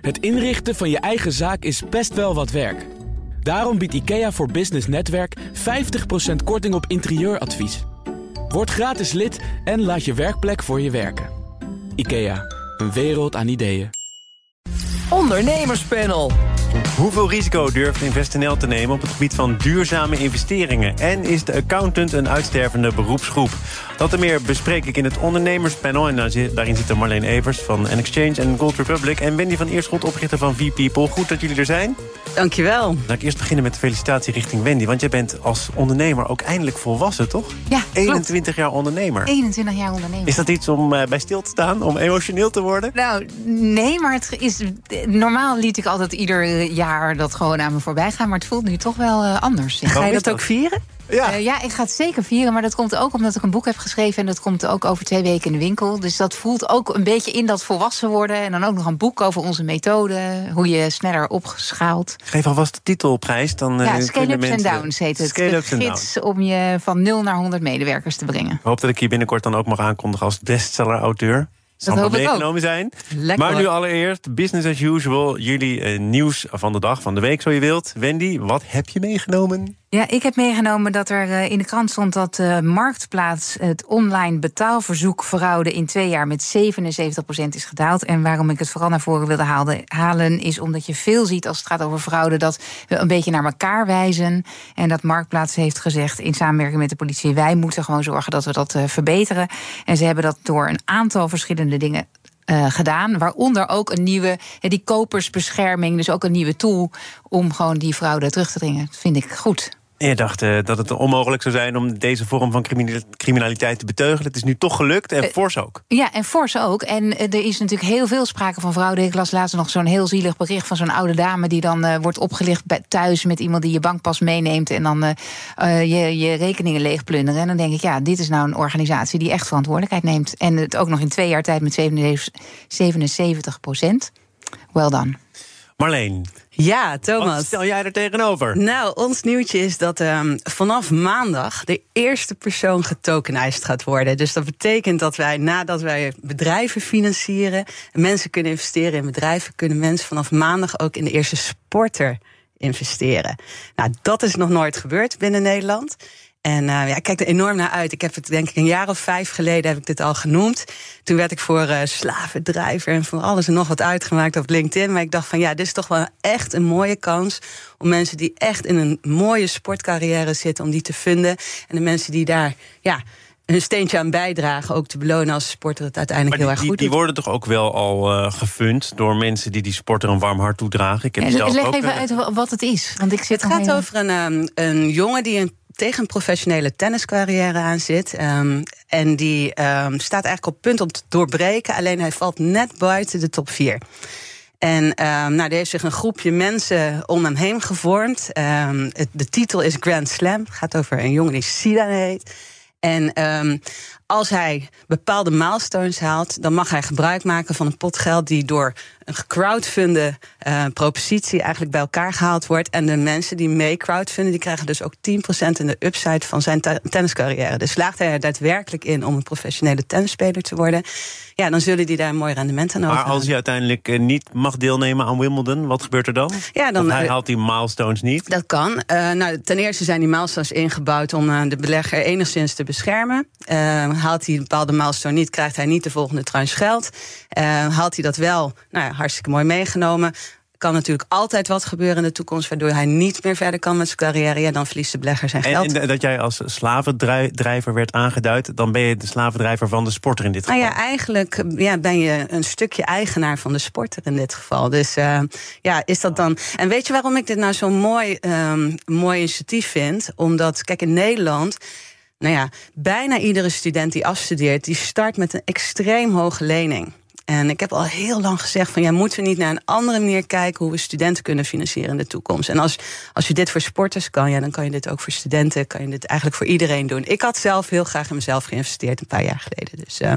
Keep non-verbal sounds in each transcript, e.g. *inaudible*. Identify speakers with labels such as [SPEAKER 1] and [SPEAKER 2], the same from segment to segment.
[SPEAKER 1] Het inrichten van je eigen zaak is best wel wat werk. Daarom biedt IKEA voor Business Netwerk 50% korting op interieuradvies. Word gratis lid en laat je werkplek voor je werken. IKEA, een wereld aan ideeën.
[SPEAKER 2] Ondernemerspanel.
[SPEAKER 3] Hoeveel risico durft InvestNL te nemen op het gebied van duurzame investeringen? En is de accountant een uitstervende beroepsgroep? Dat en meer bespreek ik in het ondernemerspanel. En daarin zitten Marleen Evers van N-Exchange en Gold Republic... en Wendy van Eerschot, oprichter van V-People. Goed dat jullie er zijn.
[SPEAKER 4] Dankjewel.
[SPEAKER 3] Laat ik eerst beginnen met de felicitatie richting Wendy. Want jij bent als ondernemer ook eindelijk volwassen, toch?
[SPEAKER 4] Ja,
[SPEAKER 3] 21 jaar ondernemer.
[SPEAKER 4] 21 jaar ondernemer.
[SPEAKER 3] Is dat iets om uh, bij stil te staan, om emotioneel te worden?
[SPEAKER 4] Nou, nee, maar het is... Normaal liet ik altijd ieder jaar dat gewoon aan me voorbij gaan. Maar het voelt nu toch wel uh, anders.
[SPEAKER 2] Ga je dat ook vieren?
[SPEAKER 4] Ja. Uh, ja, ik ga het zeker vieren. Maar dat komt ook omdat ik een boek heb geschreven. En dat komt ook over twee weken in de winkel. Dus dat voelt ook een beetje in dat volwassen worden. En dan ook nog een boek over onze methode. Hoe je sneller opgeschaald.
[SPEAKER 3] Geef alvast de titelprijs. Dan,
[SPEAKER 4] ja, Scale-ups and Downs heet het.
[SPEAKER 3] Scale
[SPEAKER 4] de gids om je van 0 naar 100 medewerkers te brengen.
[SPEAKER 3] Ik hoop dat ik hier binnenkort dan ook mag aankondigen als bestseller-auteur.
[SPEAKER 4] Dat hoop
[SPEAKER 3] meegenomen zijn.
[SPEAKER 4] Lekker
[SPEAKER 3] maar nu allereerst, business as usual. Jullie uh, nieuws van de dag, van de week, zo je wilt. Wendy, wat heb je meegenomen?
[SPEAKER 4] Ja, ik heb meegenomen dat er uh, in de krant stond dat de uh, Marktplaats het online betaalverzoek fraude in twee jaar met 77% is gedaald. En waarom ik het vooral naar voren wilde halen, is omdat je veel ziet als het gaat over fraude dat we een beetje naar elkaar wijzen. En dat Marktplaats heeft gezegd in samenwerking met de politie: wij moeten gewoon zorgen dat we dat uh, verbeteren. En ze hebben dat door een aantal verschillende dingen gedaan. Waaronder ook een nieuwe, die kopersbescherming. Dus ook een nieuwe tool om gewoon die fraude terug te dringen. Dat vind ik goed.
[SPEAKER 3] Je dacht uh, dat het onmogelijk zou zijn om deze vorm van criminaliteit te beteugelen. Het is nu toch gelukt en uh, fors ook.
[SPEAKER 4] Ja, en fors ook. En uh, er is natuurlijk heel veel sprake van fraude. Ik las laatst nog zo'n heel zielig bericht van zo'n oude dame... die dan wordt opgelicht bij, thuis met iemand die je bankpas meeneemt... en dan je, je rekeningen leegplunderen. En dan denk ik, ja, dit is nou een organisatie die echt verantwoordelijkheid neemt. En het ook nog in twee jaar tijd met 77 procent. Well done.
[SPEAKER 3] Marleen.
[SPEAKER 2] Ja, Thomas.
[SPEAKER 3] Wat stel jij er tegenover?
[SPEAKER 2] Nou, ons nieuwtje is dat um, vanaf maandag de eerste persoon getokenized gaat worden. Dus dat betekent dat wij, nadat wij bedrijven financieren en mensen kunnen investeren in bedrijven, kunnen mensen vanaf maandag ook in de eerste sporter investeren. Nou, dat is nog nooit gebeurd binnen Nederland. En uh, ja, ik kijk er enorm naar uit. Ik heb het denk ik een jaar of vijf geleden heb ik dit al genoemd. Toen werd ik voor uh, slavendrijver en van alles en nog wat uitgemaakt op LinkedIn. Maar ik dacht van ja, dit is toch wel echt een mooie kans om mensen die echt in een mooie sportcarrière zitten, om die te vinden. En de mensen die daar ja, hun steentje aan bijdragen, ook te belonen als sporter het uiteindelijk
[SPEAKER 3] maar
[SPEAKER 2] heel
[SPEAKER 3] die,
[SPEAKER 2] erg goed
[SPEAKER 3] die,
[SPEAKER 2] doet.
[SPEAKER 3] die worden toch ook wel al uh, gefund door mensen die die sporter een warm hart toedragen? Ik heb
[SPEAKER 4] Ja,
[SPEAKER 3] zelf
[SPEAKER 4] leg
[SPEAKER 3] ook,
[SPEAKER 4] even
[SPEAKER 3] uh,
[SPEAKER 4] uit wat het is. Want ik zit
[SPEAKER 2] Het gaat over een, um, een jongen die een tegen een professionele tenniscarrière aan zit. Um, en die um, staat eigenlijk op punt om te doorbreken. Alleen hij valt net buiten de top 4. En um, nou, er heeft zich een groepje mensen om hem heen gevormd. De titel is Grand Slam. Het gaat over een jongen die Sida heet. En als hij bepaalde milestones haalt, dan mag hij gebruik maken van een pot geld die door een gecrowdfunde uh, propositie eigenlijk bij elkaar gehaald wordt. En de mensen die mee crowdfunden, die krijgen dus ook 10% in de upside van zijn tenniscarrière. Dus slaagt hij er daadwerkelijk in om een professionele tennisspeler te worden, ja, dan zullen die daar een mooi rendement aan
[SPEAKER 3] maar
[SPEAKER 2] overhouden.
[SPEAKER 3] als hij uiteindelijk uh, niet mag deelnemen aan Wimbledon, wat gebeurt er dan?
[SPEAKER 2] Ja, dan
[SPEAKER 3] hij
[SPEAKER 2] uh,
[SPEAKER 3] haalt die milestones niet?
[SPEAKER 2] Dat kan. Uh, nou, ten eerste zijn die milestones ingebouwd om uh, de belegger enigszins te beschermen. Haalt hij een bepaalde milestone niet, krijgt hij niet de volgende tranche geld. Uh, haalt hij dat wel, nou ja, hartstikke mooi meegenomen. Kan natuurlijk altijd wat gebeuren in de toekomst, waardoor hij niet meer verder kan met zijn carrière. Ja, dan verliest de belegger zijn geld.
[SPEAKER 3] En, en dat jij als slavendrijver werd aangeduid, dan ben je de slavendrijver van de sporter in dit geval.
[SPEAKER 2] Nou ja, eigenlijk ja, ben je een stukje eigenaar van de sporter in dit geval. Dus uh, ja, is dat dan. En weet je waarom ik dit nou zo'n mooi, um, mooi initiatief vind? Omdat, kijk, in Nederland. Nou ja, bijna iedere student die afstudeert, die start met een extreem hoge lening. En ik heb al heel lang gezegd van ja, moeten we niet naar een andere manier kijken hoe we studenten kunnen financieren in de toekomst. En als, als je dit voor sporters kan, ja, dan kan je dit ook voor studenten, kan je dit eigenlijk voor iedereen doen. Ik had zelf heel graag in mezelf geïnvesteerd een paar jaar geleden. Dus uh,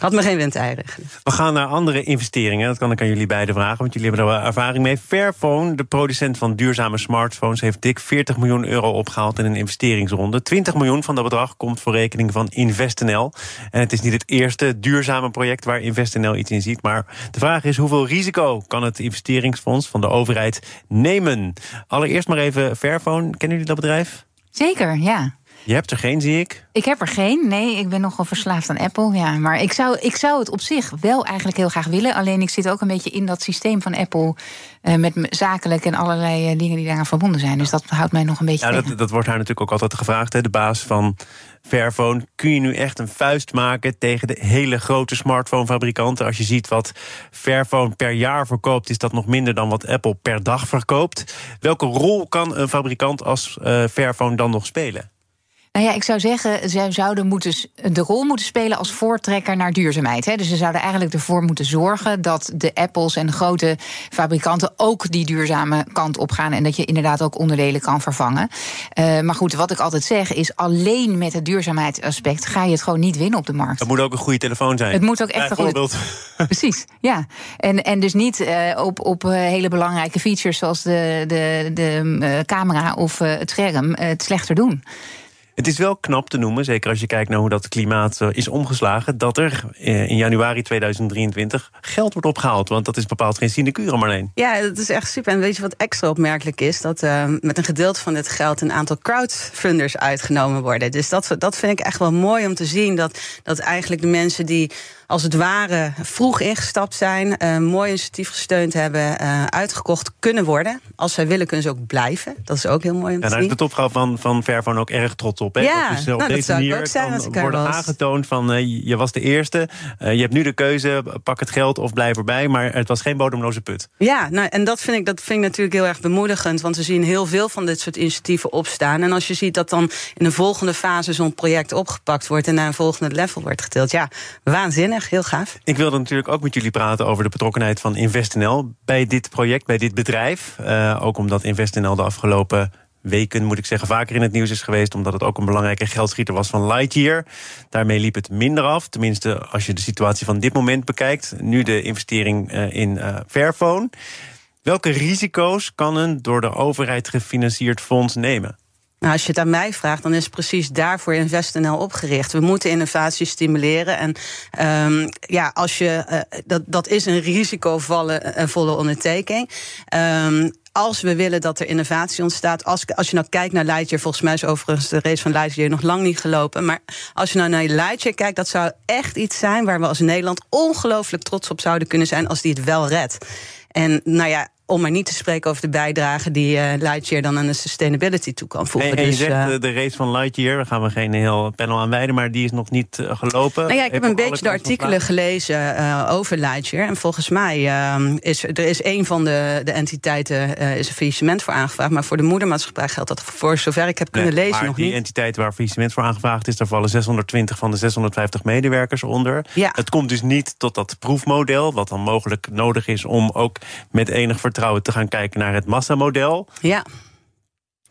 [SPEAKER 2] Had me geen windeieren.
[SPEAKER 3] We gaan naar andere investeringen. Dat kan ik aan jullie beiden vragen, want jullie hebben er wel ervaring mee. Fairphone, de producent van duurzame smartphones, heeft dik 40 miljoen euro opgehaald in een investeringsronde. 20 miljoen van dat bedrag komt voor rekening van InvestNL. En het is niet het eerste duurzame project waar InvestNL iets in ziet. Maar de vraag is: hoeveel risico kan het investeringsfonds van de overheid nemen? Allereerst maar even Fairphone. Kennen jullie dat bedrijf?
[SPEAKER 4] Zeker, ja.
[SPEAKER 3] Je hebt er geen, zie ik.
[SPEAKER 4] Ik heb er geen. Nee, ik ben nogal verslaafd aan Apple. Ja, maar ik zou, ik zou het op zich wel eigenlijk heel graag willen. Alleen ik zit ook een beetje in dat systeem van Apple. Uh, met zakelijk en allerlei uh, dingen die daaraan verbonden zijn. Dus dat houdt mij nog een beetje.
[SPEAKER 3] Ja, dat, dat, wordt haar natuurlijk ook altijd gevraagd. Hè? De baas van Fairphone. Kun je nu echt een vuist maken tegen de hele grote smartphonefabrikanten? Als je ziet wat Fairphone per jaar verkoopt, is dat nog minder dan wat Apple per dag verkoopt. Welke rol kan een fabrikant als uh, Fairphone dan nog spelen?
[SPEAKER 4] Nou ja, ik zou zeggen, ze zouden moeten, de rol moeten spelen als voortrekker naar duurzaamheid. Hè. Dus ze zouden eigenlijk ervoor moeten zorgen dat de Apples en de grote fabrikanten ook die duurzame kant op gaan. En dat je inderdaad ook onderdelen kan vervangen. Uh, maar goed, wat ik altijd zeg is: alleen met het duurzaamheidsaspect ga je het gewoon niet winnen op de markt.
[SPEAKER 3] Het moet ook een goede telefoon zijn.
[SPEAKER 4] Het moet ook echt een goede. *laughs* *laughs* Precies, ja. En, en dus niet uh, op, op uh, hele belangrijke features zoals de, de, de camera of het scherm het slechter doen.
[SPEAKER 3] Het is wel knap te noemen, zeker als je kijkt naar hoe dat klimaat eh, is omgeslagen, dat er eh, in januari 2023 geld wordt opgehaald. Want dat is bepaald geen sinecure, Marleen.
[SPEAKER 2] Ja, dat is echt super. En weet je wat extra opmerkelijk is? Dat uh, met een gedeelte van dit geld een aantal crowdfunders uitgenomen worden. Dus dat, dat vind ik echt wel mooi om te zien. Dat, dat eigenlijk de mensen die als het ware vroeg ingestapt zijn, een mooi initiatief gesteund hebben, uitgekocht kunnen worden. Als zij willen, kunnen ze ook blijven. Dat is ook heel mooi om te
[SPEAKER 3] en
[SPEAKER 2] zien.
[SPEAKER 3] En daar is de topvrouw van, van Fairphone ook erg trots op. Hè?
[SPEAKER 2] Ja,
[SPEAKER 3] dat
[SPEAKER 2] op nou, deze manier kan
[SPEAKER 3] worden aangetoond van je was de eerste. je hebt nu de keuze, pak het geld of blijf erbij. Maar het was geen bodemloze put.
[SPEAKER 2] Ja, nou, en dat vind, ik, dat vind ik natuurlijk heel erg bemoedigend. Want we zien heel veel van dit soort initiatieven opstaan. En als je ziet dat dan in een volgende fase zo'n project opgepakt wordt... en naar een volgende level wordt getild. Ja, waanzinnig heel gaaf.
[SPEAKER 3] Ik wilde natuurlijk ook met jullie praten over de betrokkenheid van InvestNL bij dit project, bij dit bedrijf. Uh, ook omdat InvestNL de afgelopen weken, moet ik zeggen, vaker in het nieuws is geweest. Omdat het ook een belangrijke geldschieter was van Lightyear. Daarmee liep het minder af. Tenminste, als je de situatie van dit moment bekijkt. Nu de investering uh, in uh, Fairphone. Welke risico's kan een door de overheid gefinancierd fonds nemen?
[SPEAKER 2] Nou, als je het aan mij vraagt, dan is precies daarvoor InvestNL opgericht. We moeten innovatie stimuleren. En um, ja, als je, uh, dat, dat is een risicovolle uh, volle ondertekening. Um, als we willen dat er innovatie ontstaat. Als, als je nou kijkt naar Lightyear, volgens mij is overigens de race van Lightyear nog lang niet gelopen. Maar als je nou naar Lightyear kijkt, dat zou echt iets zijn waar we als Nederland ongelooflijk trots op zouden kunnen zijn als die het wel redt. En nou ja, om maar niet te spreken over de bijdrage die uh, Lightyear dan aan de sustainability toe kan voegen.
[SPEAKER 3] En, en je
[SPEAKER 2] dus,
[SPEAKER 3] zegt uh, de race van Lightyear, daar gaan we geen heel panel aan wijden, maar die is nog niet gelopen.
[SPEAKER 2] Nou ja, ik heb een beetje de artikelen gelezen over Lightyear. En volgens mij ehm, is er is een van de, de entiteiten is een faillissement voor aangevraagd. Maar voor de moedermaatschappij geldt dat voor zover ik heb kunnen
[SPEAKER 3] nee,
[SPEAKER 2] lezen
[SPEAKER 3] maar
[SPEAKER 2] nog
[SPEAKER 3] die
[SPEAKER 2] niet.
[SPEAKER 3] entiteit waar faillissement voor aangevraagd is, daar vallen 620 van de 650 medewerkers onder.
[SPEAKER 2] Ja.
[SPEAKER 3] Het komt dus niet tot dat proefmodel, wat dan mogelijk nodig is om ook met enig vertrouwen te gaan kijken naar het massamodel.
[SPEAKER 2] Ja.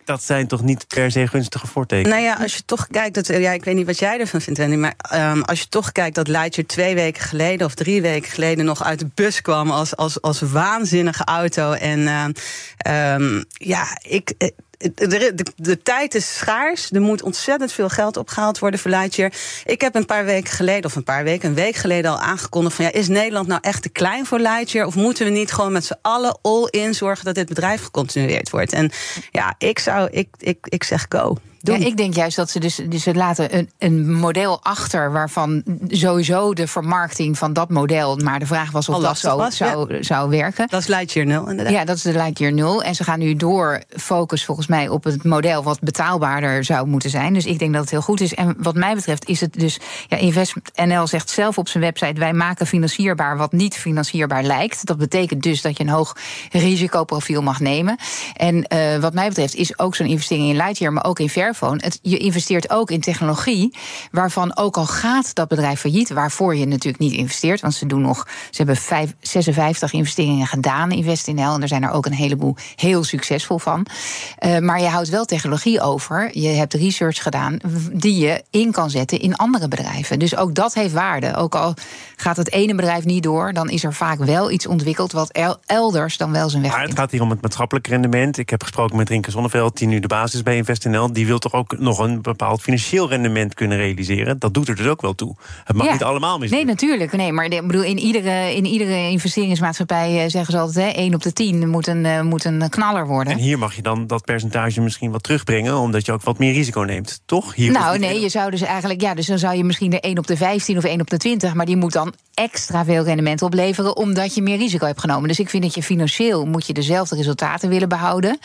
[SPEAKER 3] Dat zijn toch niet per se gunstige voortekenen?
[SPEAKER 2] Nou ja, als je toch kijkt, dat, ja, ik weet niet wat jij ervan vindt, Wendy, maar um, als je toch kijkt dat Lightyear twee weken geleden of drie weken geleden nog uit de bus kwam als, als, als waanzinnige auto. En uh, um, ja, ik. De, de, de, tijd is schaars. Er moet ontzettend veel geld opgehaald worden voor Lightyear. Ik heb een paar weken geleden, of een paar weken, een week geleden al aangekondigd: van ja, is Nederland nou echt te klein voor Lightyear? Of moeten we niet gewoon met z'n allen all-in zorgen dat dit bedrijf gecontinueerd wordt? En ja, ik zou, ik, ik, ik zeg go.
[SPEAKER 4] Ja, ik denk juist dat ze dus, dus ze laten een, een model achter waarvan sowieso de vermarkting van dat model, maar de vraag was of
[SPEAKER 2] Al
[SPEAKER 4] dat zo
[SPEAKER 2] was,
[SPEAKER 4] zou, ja. zou werken.
[SPEAKER 2] Dat is Lightyear 0, inderdaad.
[SPEAKER 4] Ja, dat is de Lightyear 0. En ze gaan nu door focus volgens mij op het model wat betaalbaarder zou moeten zijn. Dus ik denk dat het heel goed is. En wat mij betreft is het dus, ja, InvestNL zegt zelf op zijn website: wij maken financierbaar wat niet financierbaar lijkt. Dat betekent dus dat je een hoog risicoprofiel mag nemen. En uh, wat mij betreft is ook zo'n investering in Lightyear, maar ook in Fair Fairphone, het, je investeert ook in technologie waarvan ook al gaat dat bedrijf failliet, waarvoor je natuurlijk niet investeert, want ze doen nog, ze hebben vijf, 56 investeringen gedaan in WestNL en er zijn er ook een heleboel heel succesvol van. Uh, maar je houdt wel technologie over. Je hebt research gedaan die je in kan zetten in andere bedrijven. Dus ook dat heeft waarde. Ook al gaat het ene bedrijf niet door, dan is er vaak wel iets ontwikkeld wat elders dan wel zijn weg.
[SPEAKER 3] Maar het gaat hier om het maatschappelijk rendement. Ik heb gesproken met Rinke Zonneveld, die nu de basis bij InvestNL. Die wil toch ook nog een bepaald financieel rendement kunnen realiseren. Dat doet er dus ook wel toe. Het mag niet allemaal mislukken.
[SPEAKER 4] Nee, natuurlijk. Nee, maar ik bedoel, in iedere, in iedere investeringsmaatschappij eh, zeggen ze altijd: hè, 1 op de 10 moet een, uh, moet een knaller worden.
[SPEAKER 3] En hier mag je dan dat percentage misschien wat terugbrengen, omdat je ook wat meer risico neemt, toch?
[SPEAKER 4] Hier nou, nee, je zou dus eigenlijk, ja, dus dan zou je misschien de 1 op de 15 of 1 op de 20, maar die moet dan extra veel rendement opleveren, omdat je meer risico hebt genomen. Dus ik vind dat je financieel moet je dezelfde resultaten willen behouden.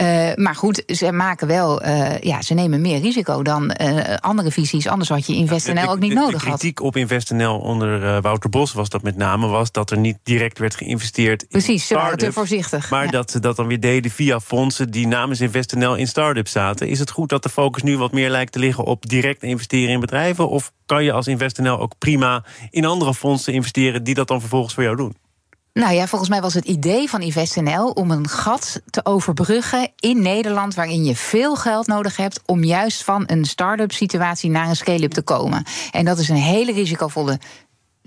[SPEAKER 4] Uh, maar goed, ze maken wel, uh, ja, ze nemen meer risico dan uh, andere visies. Anders had je InvestNL ook niet nodig
[SPEAKER 3] had. De kritiek op InvestNL onder Wouter Bos was dat met name was dat er niet direct werd geïnvesteerd.
[SPEAKER 4] Precies, ze waren te voorzichtig.
[SPEAKER 3] Maar dat ze dat dan weer deden via fondsen die namens InvestNL in start-ups zaten. Is het goed dat de focus nu wat meer lijkt te liggen op direct investeren in bedrijven? Of kan je als InvestNL ook prima in andere fondsen investeren die dat dan vervolgens voor jou doen?
[SPEAKER 4] Nou ja, volgens mij was het idee van InvestNL om een gat te overbruggen in Nederland, waarin je veel geld nodig hebt om juist van een start-up situatie naar een scale-up te komen. En dat is een hele risicovolle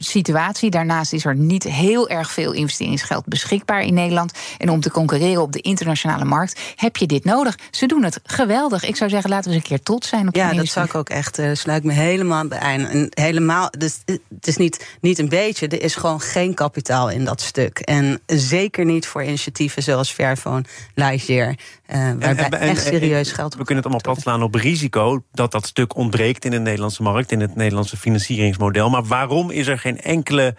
[SPEAKER 4] situatie. Daarnaast is er niet heel erg veel investeringsgeld beschikbaar in Nederland. En om te concurreren op de internationale markt heb je dit nodig. Ze doen het geweldig. Ik zou zeggen, laten we eens een keer trots zijn op
[SPEAKER 2] Ja, dat zou ik ook echt, uh, sluit me helemaal bij En helemaal, dus, het is niet, niet een beetje, er is gewoon geen kapitaal in dat stuk. En zeker niet voor initiatieven zoals Fairphone, Lightyear. Uh, waarbij en, echt serieus geld
[SPEAKER 3] We kunnen het allemaal slaan op risico dat dat stuk ontbreekt in de Nederlandse markt, in het Nederlandse financieringsmodel. Maar waarom is er geen enkele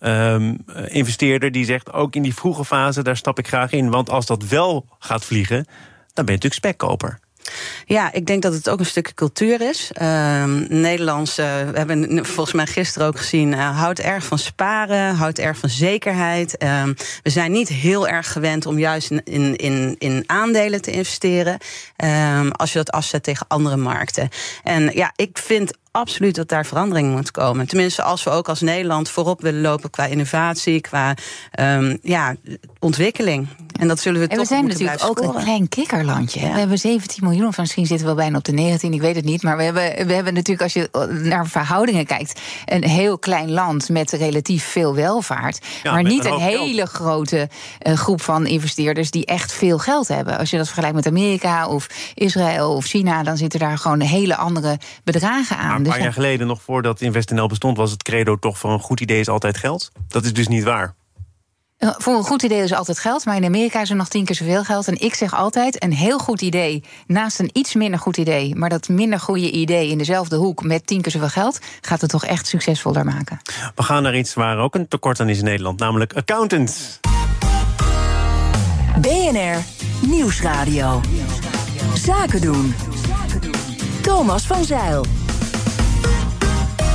[SPEAKER 3] um, investeerder die zegt: ook in die vroege fase, daar stap ik graag in. Want als dat wel gaat vliegen, dan ben je natuurlijk spekkoper.
[SPEAKER 2] Ja, ik denk dat het ook een stukje cultuur is. Uh, Nederlands, uh, we hebben volgens mij gisteren ook gezien, uh, houdt erg van sparen, houdt erg van zekerheid. Uh, we zijn niet heel erg gewend om juist in, in, in aandelen te investeren. Ehm, als je dat afzet tegen andere markten. En ja, ik vind absoluut dat daar verandering moet komen. Tenminste, als we ook als Nederland voorop willen lopen qua innovatie, qua ja, ontwikkeling. En dat zullen we en
[SPEAKER 4] toch
[SPEAKER 2] we
[SPEAKER 4] zijn natuurlijk ook een klein kikkerlandje. We hebben 17 miljoen, of misschien zitten we wel bijna op de 19, ik weet het niet. Maar we hebben, we hebben natuurlijk, als je naar verhoudingen kijkt, een heel klein land met relatief veel welvaart. maar niet een, hele grote uh, groep van investeerders die echt veel geld hebben. Als je dat vergelijkt met Amerika of Israël of China, dan zitten daar gewoon hele andere bedragen aan.
[SPEAKER 3] Maar een dus paar jaar geleden, nog voordat InvestNL bestond, was het credo toch van een goed idee is altijd geld. Dat is dus niet waar.
[SPEAKER 4] Eh, voor een goed idee is altijd geld, maar in Amerika is er nog tien keer zoveel geld. En ik zeg altijd: een heel goed idee naast een iets minder goed idee, maar dat minder goede idee in dezelfde hoek met tien keer zoveel geld, gaat het toch echt succesvoller maken.
[SPEAKER 3] We gaan naar iets waar ook een tekort aan is in Nederland, namelijk accountants.
[SPEAKER 5] BNR Nieuwsradio. Zaken doen. Thomas van Zeil.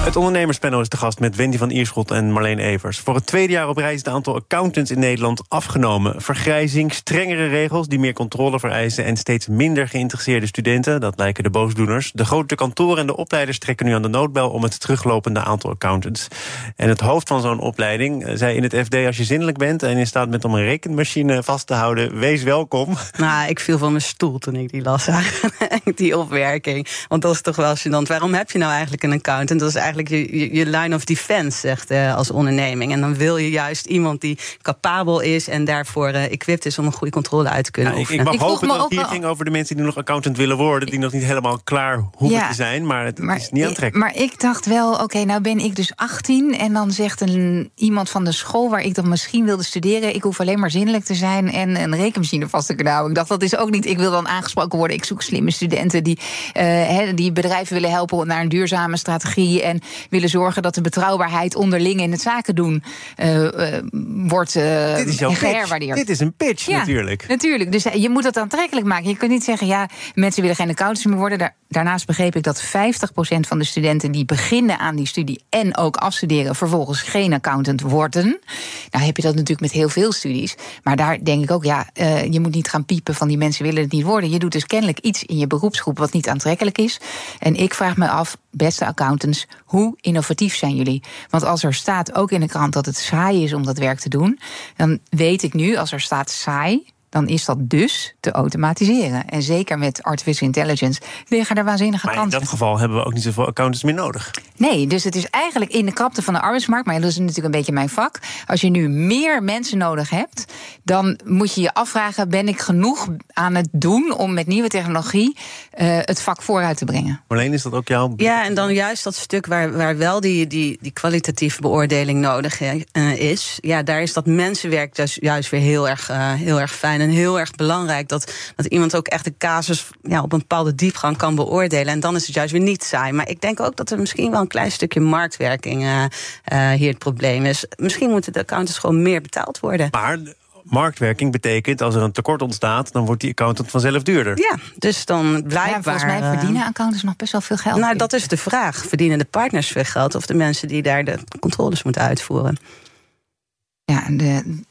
[SPEAKER 3] Het ondernemerspanel is de gast met Wendy van Ierschot en Marleen Evers. Voor het tweede jaar op reis is het aantal accountants in Nederland afgenomen. Vergrijzing, strengere regels die meer controle vereisen... en steeds minder geïnteresseerde studenten, dat lijken de boosdoeners. De grote kantoren en de opleiders trekken nu aan de noodbel... om het teruglopende aantal accountants. En het hoofd van zo'n opleiding eh, zei in het FD... als je zinnelijk bent en in staat bent om een rekenmachine vast te houden... wees welkom. *laughs*
[SPEAKER 2] Nou, ik viel van mijn stoel toen ik die las, *laughs* die opwerking. Want dat is toch wel gênant. Waarom heb je nou eigenlijk een accountant? Dat is eigenlijk eigenlijk je, je, line of defense, zegt uh, als onderneming. En dan wil je juist iemand die capabel is en daarvoor uh, equipped is om een goede controle uit te kunnen
[SPEAKER 3] ja,
[SPEAKER 2] oefenen.
[SPEAKER 3] Ik, ik mag hopen dat het hier ging over de mensen die nog accountant willen worden, die nog niet helemaal klaar hoeven te zijn, maar het is niet aantrekkelijk.
[SPEAKER 4] Maar ik dacht wel, oké, nou ben ik dus 18 en dan zegt een, iemand van de school waar ik dan misschien wilde studeren, ik hoef alleen maar zinnelijk te zijn en een rekenmachine vast te kunnen houden. Ik dacht, dat is ook niet, ik wil dan aangesproken worden, ik zoek slimme studenten die, uh, die bedrijven willen helpen naar een duurzame strategie en willen zorgen dat de betrouwbaarheid onderling in het zaken doen uh, uh, wordt uh,
[SPEAKER 3] Dit is
[SPEAKER 4] geherwaardeerd.
[SPEAKER 3] Dit is een pitch
[SPEAKER 4] ja,
[SPEAKER 3] natuurlijk.
[SPEAKER 4] Natuurlijk. Dus je moet dat aantrekkelijk maken. Je kunt niet zeggen, ja, mensen willen geen accountants meer worden. Daar, daarnaast begreep ik dat 50% van de studenten die beginnen aan die studie en ook afstuderen, vervolgens geen accountant worden. Nou heb je dat natuurlijk met heel veel studies. Maar daar denk ik ook, ja, je moet niet gaan piepen van die mensen willen het niet worden. Je doet dus kennelijk iets in je beroepsgroep wat niet aantrekkelijk is. En ik vraag me af, beste accountants, hoe innovatief zijn jullie? Want als er staat ook in de krant dat het saai is om dat werk te doen, dan weet ik nu, als er staat saai, dan is dat dus te automatiseren. En zeker met artificial intelligence liggen er waanzinnige
[SPEAKER 3] maar
[SPEAKER 4] kansen.
[SPEAKER 3] in dat geval hebben we ook niet zoveel accountants meer nodig.
[SPEAKER 4] Nee, dus het is eigenlijk in de krapte van de arbeidsmarkt, maar dat is natuurlijk een beetje mijn vak. Als je nu meer mensen nodig hebt, dan moet je je afvragen: ben ik genoeg aan het doen om met nieuwe technologie uh, het vak vooruit te brengen?
[SPEAKER 3] Alleen is dat ook jouw.
[SPEAKER 2] Ja, en dan juist dat stuk waar, waar wel die, die, die kwalitatieve beoordeling nodig uh, is. Ja, daar is dat mensenwerk dus juist weer heel erg, uh, heel erg fijn en heel erg belangrijk. Dat, dat iemand ook echt de casus ja, op een bepaalde diepgang kan beoordelen. En dan is het juist weer niet saai. Maar ik denk ook dat er misschien wel een klein stukje marktwerking uh, uh, hier het probleem is. Misschien moeten de accountants gewoon meer betaald worden.
[SPEAKER 3] Maar marktwerking betekent als er een tekort ontstaat, dan wordt die accountant vanzelf duurder.
[SPEAKER 2] Ja, dus dan blijkbaar. Ja,
[SPEAKER 4] volgens mij verdienen accountants nog best wel veel geld.
[SPEAKER 2] Nou, dat is de vraag. Verdienen de partners veel geld of de mensen die daar de controles moeten uitvoeren?
[SPEAKER 4] Ja, de,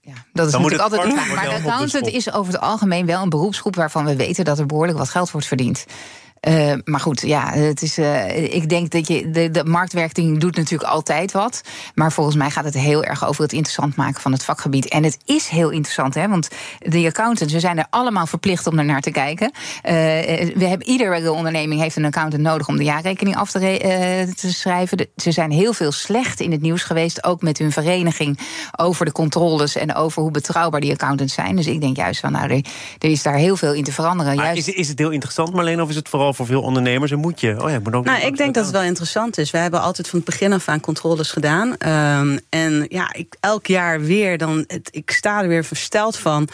[SPEAKER 4] ja, dat is
[SPEAKER 3] Dan
[SPEAKER 4] natuurlijk altijd de vraag. Maar de accountant is over het algemeen wel een beroepsgroep waarvan we weten dat er behoorlijk wat geld wordt verdiend. Uh, maar goed, ja, het is, uh, ik denk dat je. De, de marktwerking doet natuurlijk altijd wat. Maar volgens mij gaat het heel erg over het interessant maken van het vakgebied. En het is heel interessant, hè? Want de accountants, we zijn er allemaal verplicht om er naar te kijken. Uh, we hebben, iedere onderneming heeft een accountant nodig om de jaarrekening af te, te schrijven. De, ze zijn heel veel slecht in het nieuws geweest, ook met hun vereniging, over de controles en over hoe betrouwbaar die accountants zijn. Dus ik denk juist van, nou, er, er is daar heel veel in te veranderen.
[SPEAKER 3] Maar
[SPEAKER 4] juist...
[SPEAKER 3] is, is het heel interessant, Marleen, of is het vooral voor veel ondernemers en moet je. Oh ja, ik moet ook
[SPEAKER 2] nou, ik denk dat het wel interessant is. We hebben altijd van het begin af aan controles gedaan. Um, en ja, ik, elk jaar weer, dan, het, ik sta er weer versteld van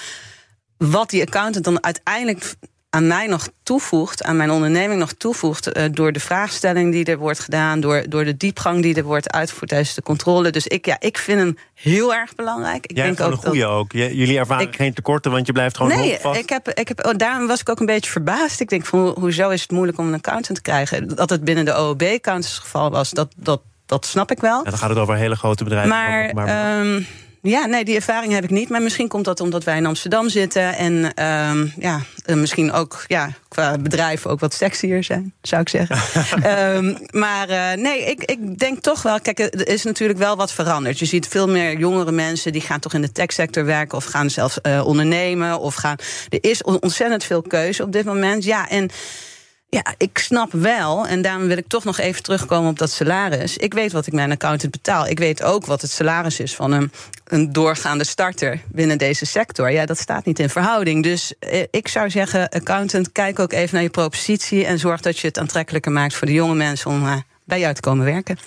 [SPEAKER 2] wat die accountant dan uiteindelijk aan mij nog toevoegt, aan mijn onderneming nog toevoegt, uh, door de vraagstelling die er wordt gedaan, door, door de diepgang die er wordt uitgevoerd tijdens de controle. Dus ik, ja, ik vind hem heel erg belangrijk. Ik
[SPEAKER 3] Jij
[SPEAKER 2] denk
[SPEAKER 3] ook een goede ook. Jullie ervaren
[SPEAKER 2] Ik-
[SPEAKER 3] geen tekorten, want je blijft gewoon
[SPEAKER 2] Nee,
[SPEAKER 3] vast.
[SPEAKER 2] ik heb, ik heb, oh, daarom was ik ook een beetje verbaasd. Ik denk van ho- hoezo is het moeilijk om een accountant te krijgen? Dat het binnen de OOB-accountants geval was, dat, dat, dat snap ik wel.
[SPEAKER 3] Ja, dan gaat het over hele grote bedrijven.
[SPEAKER 2] Maar,
[SPEAKER 3] maar
[SPEAKER 2] ehm, ja, nee, die ervaring heb ik niet. Maar misschien komt dat omdat wij in Amsterdam zitten. En ehm, ja, misschien ook ja, qua bedrijven ook wat sexier zijn, zou ik zeggen. *laughs* Ehm, maar eh, nee, ik, ik denk toch wel. Kijk, er is natuurlijk wel wat veranderd. Je ziet veel meer jongere mensen die gaan toch in de techsector werken. Of gaan zelfs eh, ondernemen. Of gaan. Er is on- ontzettend veel keuze op dit moment. Ja, en. Ja, ik snap wel, en daarom wil ik toch nog even terugkomen op dat salaris. Ik weet wat ik mijn accountant betaal. Ik weet ook wat het salaris is van een, een doorgaande starter binnen deze sector. Ja, dat staat niet in verhouding. Dus eh, ik zou zeggen, accountant, kijk ook even naar je propositie en zorg dat je het aantrekkelijker maakt voor de jonge mensen om eh, bij jou te komen werken.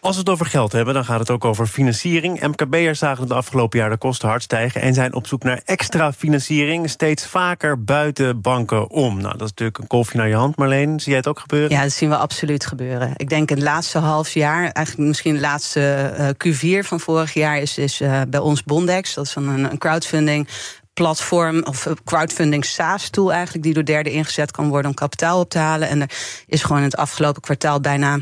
[SPEAKER 3] Als we het over geld hebben, dan gaat het ook over financiering. MKB'ers zagen de afgelopen jaar de kosten hard stijgen... en zijn op zoek naar extra financiering... steeds vaker buiten banken om. Nou, dat is natuurlijk een kolfje naar je hand, Marleen. Zie jij het ook gebeuren?
[SPEAKER 2] Ja, dat zien we absoluut gebeuren. Ik denk het laatste half jaar, eigenlijk misschien de laatste eh, Q4 van vorig jaar, is, is eh, bij ons Bondex. Dat is een, een crowdfunding platform of eh, crowdfunding SaaS tool eigenlijk die door derden ingezet kan worden om kapitaal op te halen en er is gewoon in het afgelopen kwartaal bijna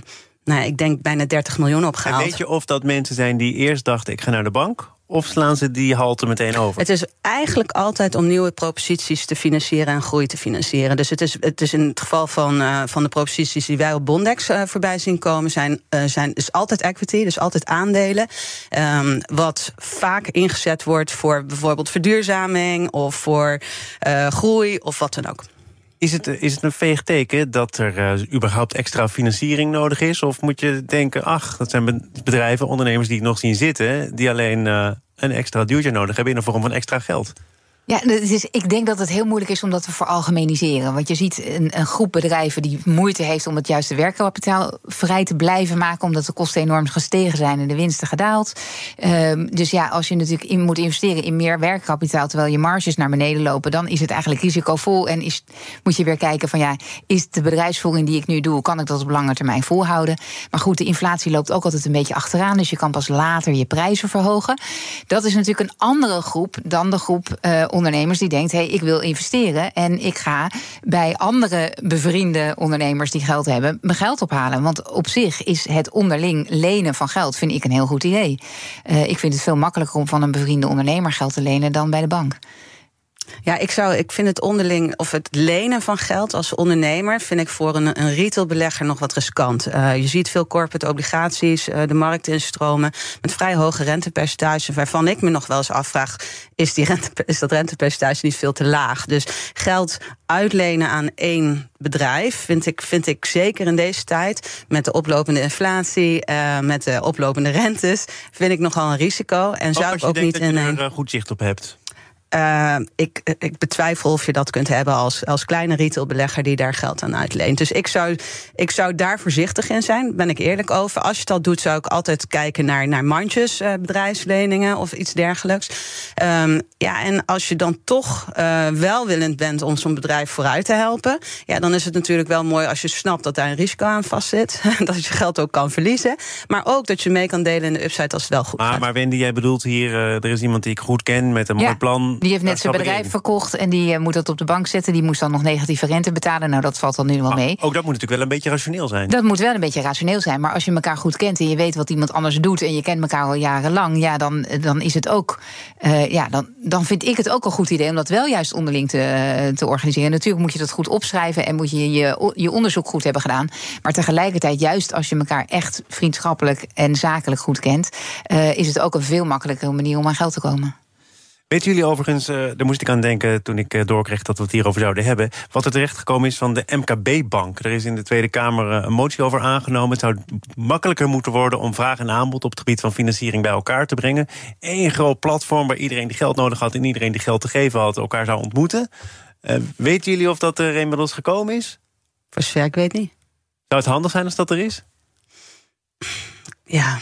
[SPEAKER 2] nou, ik denk bijna 30 miljoen
[SPEAKER 3] En
[SPEAKER 2] opgehaald.
[SPEAKER 3] weet je of dat mensen zijn die eerst dachten... ik ga naar de bank, of slaan ze die halte meteen over?
[SPEAKER 2] Het is eigenlijk altijd om nieuwe proposities te financieren en groei te financieren. Dus het is, het is in het geval van, uh, van de proposities die wij op Bondex uh, voorbij zien komen, zijn, uh, zijn is altijd equity, dus altijd aandelen. Um, wat vaak ingezet wordt voor bijvoorbeeld verduurzaming of voor groei of wat dan ook.
[SPEAKER 3] Is het, is het een veeg teken dat er uh, überhaupt extra financiering nodig is? Of moet je denken, ach, dat zijn bedrijven, ondernemers die ik nog zien zitten... die alleen uh, een extra duwtje nodig hebben in de vorm van extra geld?
[SPEAKER 4] Ja, is, ik denk dat het heel moeilijk is om dat te veralgemeniseren. Want je ziet een, een, groep bedrijven die moeite heeft om het juiste werkkapitaal vrij te blijven maken, omdat de kosten enorm gestegen zijn en de winsten gedaald. Um, dus ja, als je natuurlijk moet investeren in meer werkkapitaal terwijl je marges naar beneden lopen, dan is het eigenlijk risicovol. En is, moet je weer kijken van ja, is de bedrijfsvoering die ik nu doe, kan ik dat op lange termijn volhouden? Maar goed, de inflatie loopt ook altijd een beetje achteraan, dus je kan pas later je prijzen verhogen. Dat is natuurlijk een andere groep dan de groep. Uh, ondernemers die denkt: hé, hey, ik wil investeren en ik ga bij andere bevriende ondernemers die geld hebben mijn geld ophalen. Want op zich is het onderling lenen van geld vind ik een heel goed idee. Uh, ik vind het veel makkelijker om van een bevriende ondernemer geld te lenen dan bij de bank.
[SPEAKER 2] Ja, ik, zou, ik vind het onderling of het lenen van geld als ondernemer vind ik voor een, een retailbelegger nog wat riskant. Uh, je ziet veel corporate obligaties uh, de markt instromen met vrij hoge rentepercentages, waarvan ik me nog wel eens afvraag: is, die rente, is dat rentepercentage niet veel te laag? Dus geld uitlenen aan één bedrijf vind ik, vind ik zeker in deze tijd met de oplopende inflatie, uh, met de oplopende rentes, vind ik nogal een risico. En
[SPEAKER 3] zou
[SPEAKER 2] ik ook niet
[SPEAKER 3] in
[SPEAKER 2] een.
[SPEAKER 3] goed zicht op hebt.
[SPEAKER 2] Uh, ik, ik, betwijfel of je dat kunt hebben als, als kleine retailbelegger die daar geld aan uitleent. Dus ik zou, ik zou daar voorzichtig in zijn, ben ik eerlijk over. Als je dat doet, zou ik altijd kijken naar, naar mandjes, uh, bedrijfsleningen of iets dergelijks. Um, ja, en als je dan toch uh, welwillend bent om zo'n bedrijf vooruit te helpen, ja, dan is het natuurlijk wel mooi als je snapt dat daar een risico aan vastzit. *laughs* dat je geld ook kan verliezen. Maar ook dat je mee kan delen in de upside als het wel goed
[SPEAKER 3] ah,
[SPEAKER 2] gaat.
[SPEAKER 3] Maar Wendy, jij bedoelt hier, er is iemand die ik goed ken met een ja. mooi plan
[SPEAKER 4] die heeft net zijn bedrijf verkocht en die uh, moet dat op de bank zetten. Die moest dan nog negatieve rente betalen. Nou, dat valt dan nu wel mee.
[SPEAKER 3] Ook dat moet natuurlijk wel een beetje rationeel zijn.
[SPEAKER 4] Dat moet wel een beetje rationeel zijn. Maar als je elkaar goed kent en je weet wat iemand anders doet... en je kent elkaar al jarenlang, ja, dan, dan is het ook... Uh, ja, dan, dan vind ik het ook een goed idee om dat wel juist onderling te, te organiseren. Natuurlijk moet je dat goed opschrijven en moet je, je je onderzoek goed hebben gedaan. Maar tegelijkertijd, juist als je elkaar echt vriendschappelijk en zakelijk goed kent... Uh, is het ook een veel makkelijkere manier om aan geld te komen.
[SPEAKER 3] Weten jullie overigens, uh, daar moest ik aan denken toen ik uh, doorkreeg dat we het hierover zouden hebben. Wat er terechtgekomen is van de MKB-bank. Er is in de Tweede Kamer uh, een motie over aangenomen. Het zou makkelijker moeten worden om vraag en aanbod op het gebied van financiering bij elkaar te brengen. Eén groot platform waar iedereen die geld nodig had en iedereen die geld te geven had, elkaar zou ontmoeten. weten jullie of dat er inmiddels gekomen is?
[SPEAKER 2] Voor zover ik weet niet.
[SPEAKER 3] Zou het handig zijn als dat er is?
[SPEAKER 2] Ja,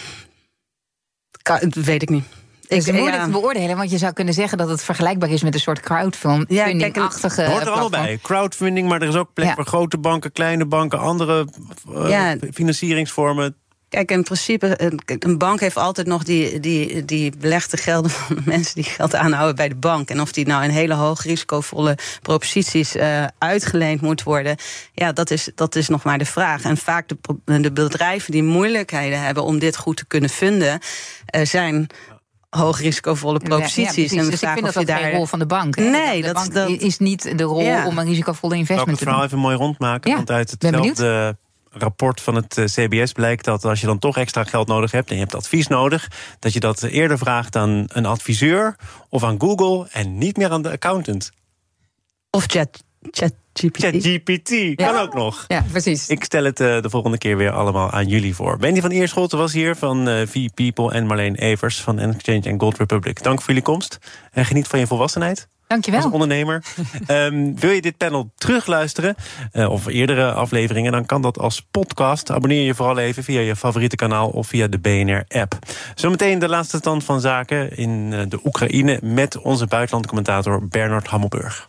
[SPEAKER 2] kan, weet ik niet.
[SPEAKER 4] Het is moeilijk ja. te beoordelen, want je zou kunnen zeggen dat het vergelijkbaar is met een soort crowdfunding-achtige.
[SPEAKER 3] Ja, hoort er allemaal bij. Crowdfunding, maar er is ook plek ja. voor grote banken, kleine banken, andere uh, ja. financieringsvormen.
[SPEAKER 2] Kijk, in principe, een, bank heeft altijd nog die, die, die belegde gelden *laughs* van mensen die geld aanhouden bij de bank. En of die nou in hele hoog risicovolle proposities uh, uitgeleend moet worden, ja, dat is, dat is nog maar de vraag. En vaak de, de bedrijven die moeillijkheden hebben om dit goed te kunnen vinden, uh, zijn hoogrisicovolle proposities.
[SPEAKER 4] Ja, ja, dus ik vind dat dat daar... geen rol van de bank.
[SPEAKER 2] Hè? Nee,
[SPEAKER 4] de
[SPEAKER 2] dat,
[SPEAKER 4] bank
[SPEAKER 2] dat...
[SPEAKER 4] is niet de rol ja. om een risicovolle investment
[SPEAKER 3] te doen. Ik het verhaal even mooi rondmaken, want uit hetzelfde rapport van het eh, CBS blijkt dat als je dan toch extra geld nodig hebt en je hebt advies nodig, dat je dat eerder vraagt aan een adviseur of aan Google en niet meer aan de accountant.
[SPEAKER 2] Of chat, chat
[SPEAKER 3] ChatGPT ja. kan ook nog.
[SPEAKER 4] Ja, precies.
[SPEAKER 3] Ik stel het uh, de volgende keer weer allemaal aan jullie voor. Wendy van Eerscholten was hier van uh, V-People en Marleen Evers van Exchange en Gold Republic. Dank voor jullie komst en geniet van je volwassenheid.
[SPEAKER 4] Dankjewel.
[SPEAKER 3] Als ondernemer. um, *laughs* wil je dit panel terugluisteren uh, of eerdere afleveringen, dan kan dat als podcast. Abonneer je vooral even via je favoriete kanaal of via de BNR-app. Zometeen de laatste stand van zaken in de Oekraïne met onze buitenlandcommentator Bernard Hammelburg.